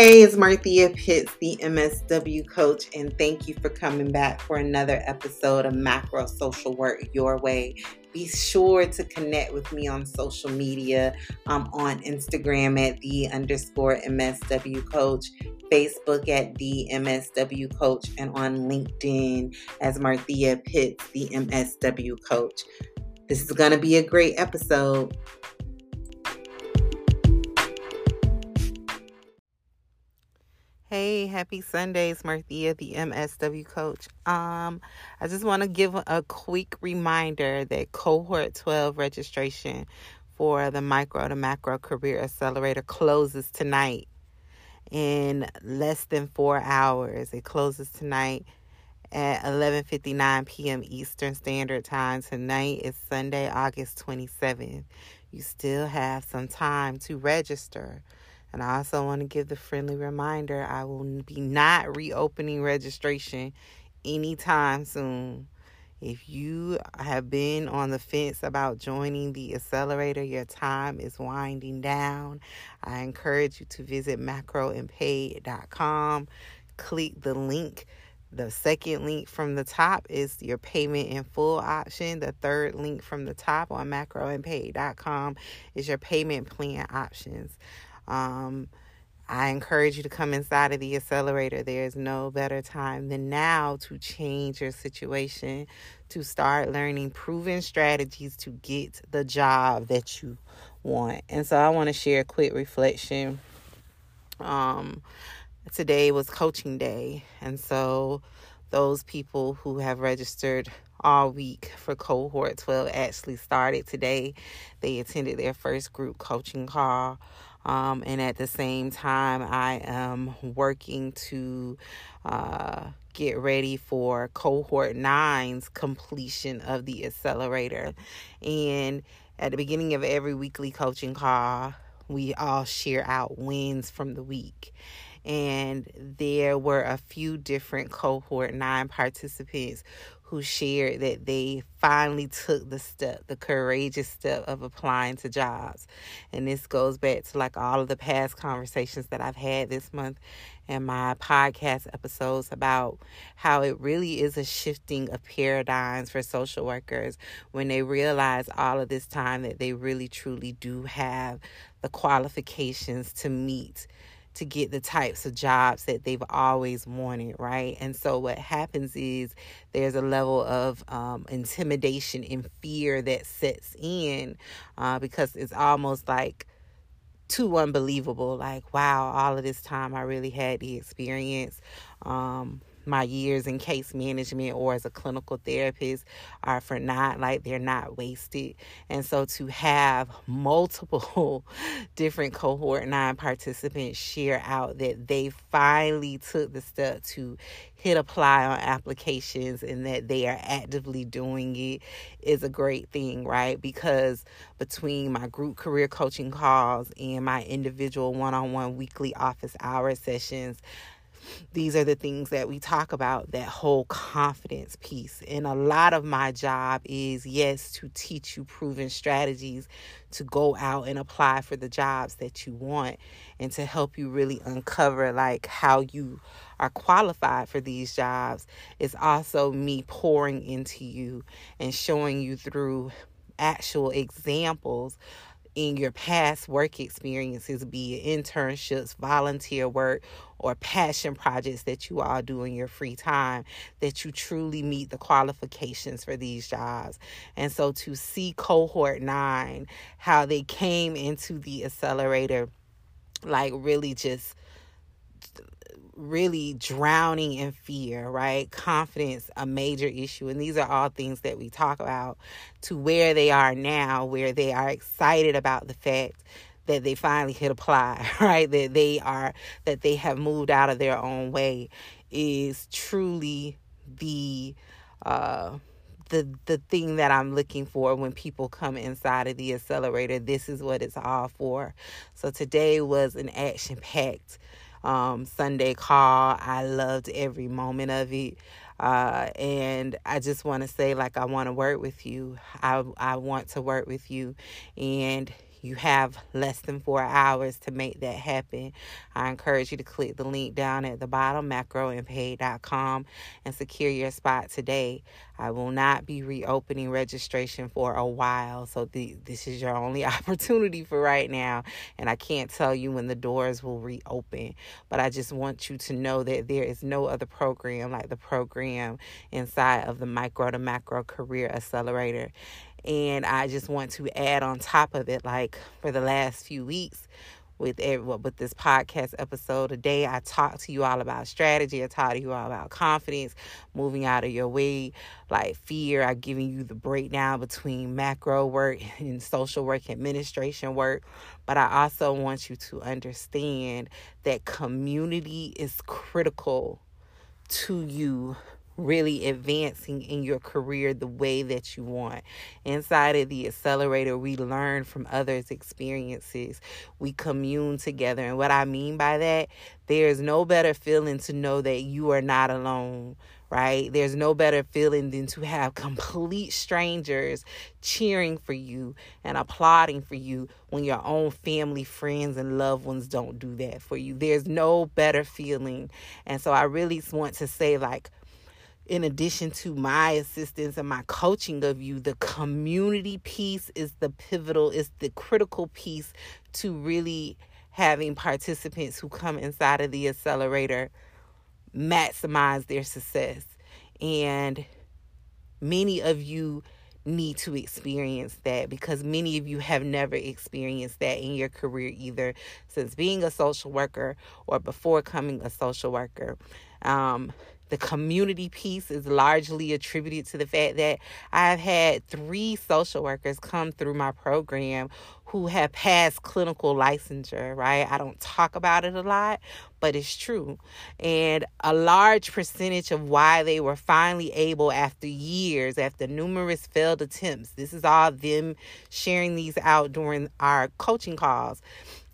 Hey, it's Marthea Pitts, the MSW coach, and thank you for coming back for another episode of Macro Social Work Your Way. Be sure to connect with me on social media. I'm on Instagram at the underscore MSW coach, Facebook at the MSW coach, and on LinkedIn as Marthea Pitts, the MSW coach. This is going to be a great episode. Hey, happy Sundays, Marthea, the MSW coach. Um, I just want to give a quick reminder that cohort 12 registration for the micro to macro career accelerator closes tonight in less than 4 hours. It closes tonight at 11:59 p.m. Eastern Standard Time. Tonight is Sunday, August 27th. You still have some time to register. And I also want to give the friendly reminder I will be not reopening registration anytime soon. If you have been on the fence about joining the accelerator, your time is winding down. I encourage you to visit macroandpaid.com. Click the link. The second link from the top is your payment in full option. The third link from the top on macroandpaid.com is your payment plan options. Um, I encourage you to come inside of the accelerator. There is no better time than now to change your situation, to start learning proven strategies to get the job that you want. And so I want to share a quick reflection. Um, today was coaching day. And so those people who have registered all week for cohort 12 actually started today. They attended their first group coaching call. Um, and at the same time, I am working to uh, get ready for cohort nine's completion of the accelerator. And at the beginning of every weekly coaching call, we all share out wins from the week. And there were a few different cohort nine participants who shared that they finally took the step, the courageous step of applying to jobs. And this goes back to like all of the past conversations that I've had this month and my podcast episodes about how it really is a shifting of paradigms for social workers when they realize all of this time that they really truly do have the qualifications to meet to get the types of jobs that they've always wanted, right? And so what happens is there's a level of um, intimidation and fear that sets in uh, because it's almost like too unbelievable. Like, wow, all of this time I really had the experience. Um, my years in case management or as a clinical therapist are for not like they're not wasted. And so to have multiple different cohort nine participants share out that they finally took the step to hit apply on applications and that they are actively doing it is a great thing, right? Because between my group career coaching calls and my individual one on one weekly office hour sessions, these are the things that we talk about that whole confidence piece. And a lot of my job is, yes, to teach you proven strategies to go out and apply for the jobs that you want and to help you really uncover like how you are qualified for these jobs. It's also me pouring into you and showing you through actual examples in your past work experiences, be it internships, volunteer work, or passion projects that you all do in your free time, that you truly meet the qualifications for these jobs. And so to see cohort nine, how they came into the accelerator, like really just really drowning in fear, right? Confidence, a major issue. And these are all things that we talk about to where they are now, where they are excited about the fact that they finally hit apply, right? That they are, that they have moved out of their own way is truly the, uh, the the thing that I'm looking for when people come inside of the accelerator. This is what it's all for. So today was an action packed um, Sunday call. I loved every moment of it. Uh, and I just want to say, like, I want to work with you. I, I want to work with you. And you have less than four hours to make that happen. I encourage you to click the link down at the bottom, macroandpaid.com, and secure your spot today. I will not be reopening registration for a while, so the, this is your only opportunity for right now. And I can't tell you when the doors will reopen, but I just want you to know that there is no other program like the program inside of the Micro to Macro Career Accelerator. And I just want to add on top of it, like for the last few weeks, with every, with this podcast episode today. I talked to you all about strategy. I talked to you all about confidence, moving out of your way, like fear. I've given you the breakdown between macro work and social work, administration work. But I also want you to understand that community is critical to you really advancing in your career the way that you want. Inside of the accelerator, we learn from others' experiences. We commune together. And what I mean by that, there's no better feeling to know that you are not alone right? There's no better feeling than to have complete strangers cheering for you and applauding for you when your own family, friends, and loved ones don't do that for you. There's no better feeling. And so I really want to say, like, in addition to my assistance and my coaching of you, the community piece is the pivotal, is the critical piece to really having participants who come inside of the accelerator maximize their success. And many of you need to experience that because many of you have never experienced that in your career either since being a social worker or before coming a social worker. Um, the community piece is largely attributed to the fact that I've had three social workers come through my program who have passed clinical licensure, right? I don't talk about it a lot, but it's true. And a large percentage of why they were finally able, after years, after numerous failed attempts, this is all them sharing these out during our coaching calls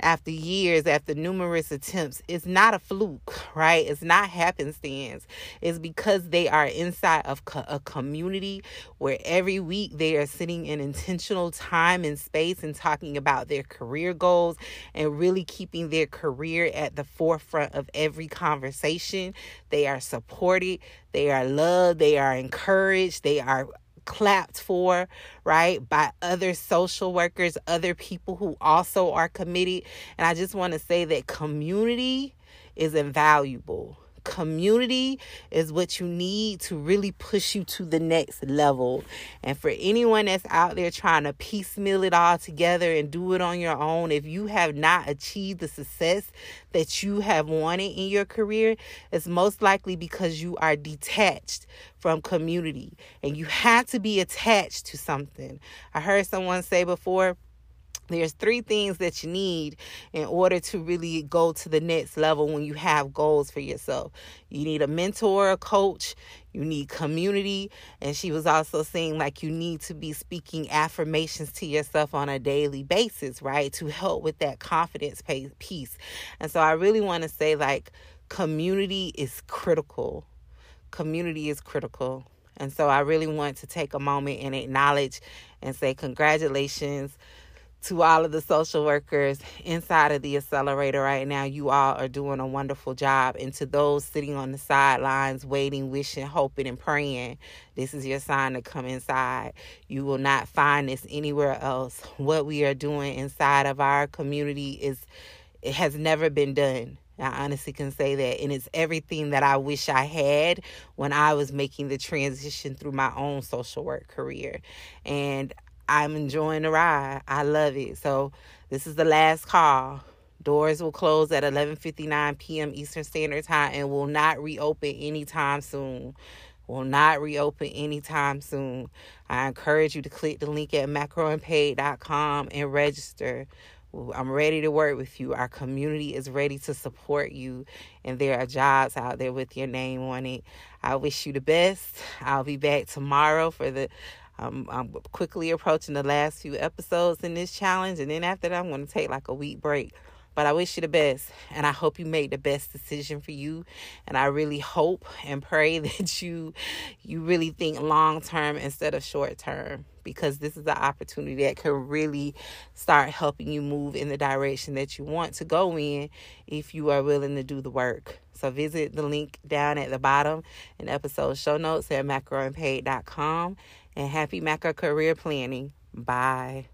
after years, after numerous attempts, it's not a fluke, right? It's not happenstance. It's because they are inside of co- a community where every week they are sitting in intentional time and space and talking about their career goals and really keeping their career at the forefront of every conversation. They are supported, they are loved, they are encouraged, they are clapped for, right, by other social workers, other people who also are committed. And I just want to say that community is invaluable community is what you need to really push you to the next level. And for anyone that's out there trying to piecemeal it all together and do it on your own, if you have not achieved the success that you have wanted in your career, it's most likely because you are detached from community and you have to be attached to something. I heard someone say before, there's three things that you need in order to really go to the next level when you have goals for yourself. You need a mentor, a coach, you need community, and she was also saying like you need to be speaking affirmations to yourself on a daily basis, right? To help with that confidence piece. And so I really want to say like community is critical. Community is critical. And so I really want to take a moment and acknowledge and say congratulations to all of the social workers inside of the accelerator right now. You all are doing a wonderful job. And to those sitting on the sidelines, waiting, wishing, hoping, and praying, this is your sign to come inside. You will not find this anywhere else. What we are doing inside of our community is, it has never been done. I honestly can say that. And it's everything that I wish I had when I was making the transition through my own social work career. And I'm enjoying the ride. I love it. So this is the last call. Doors will close at 11:59 p.m. Eastern Standard Time and will not reopen anytime soon. Will not reopen anytime soon. I encourage you to click the link at macroandpaid.com and register. I'm ready to work with you. Our community is ready to support you, and there are jobs out there with your name on it. I wish you the best. I'll be back tomorrow for the I'm, I'm quickly approaching the last few episodes in this challenge, and then after that, I'm going to take like a week break. But I wish you the best, and I hope you made the best decision for you. And I really hope and pray that you you really think long term instead of short term because this is an opportunity that can really start helping you move in the direction that you want to go in if you are willing to do the work. So visit the link down at the bottom in episode show notes at macroandpaid.com and happy macro career planning. Bye.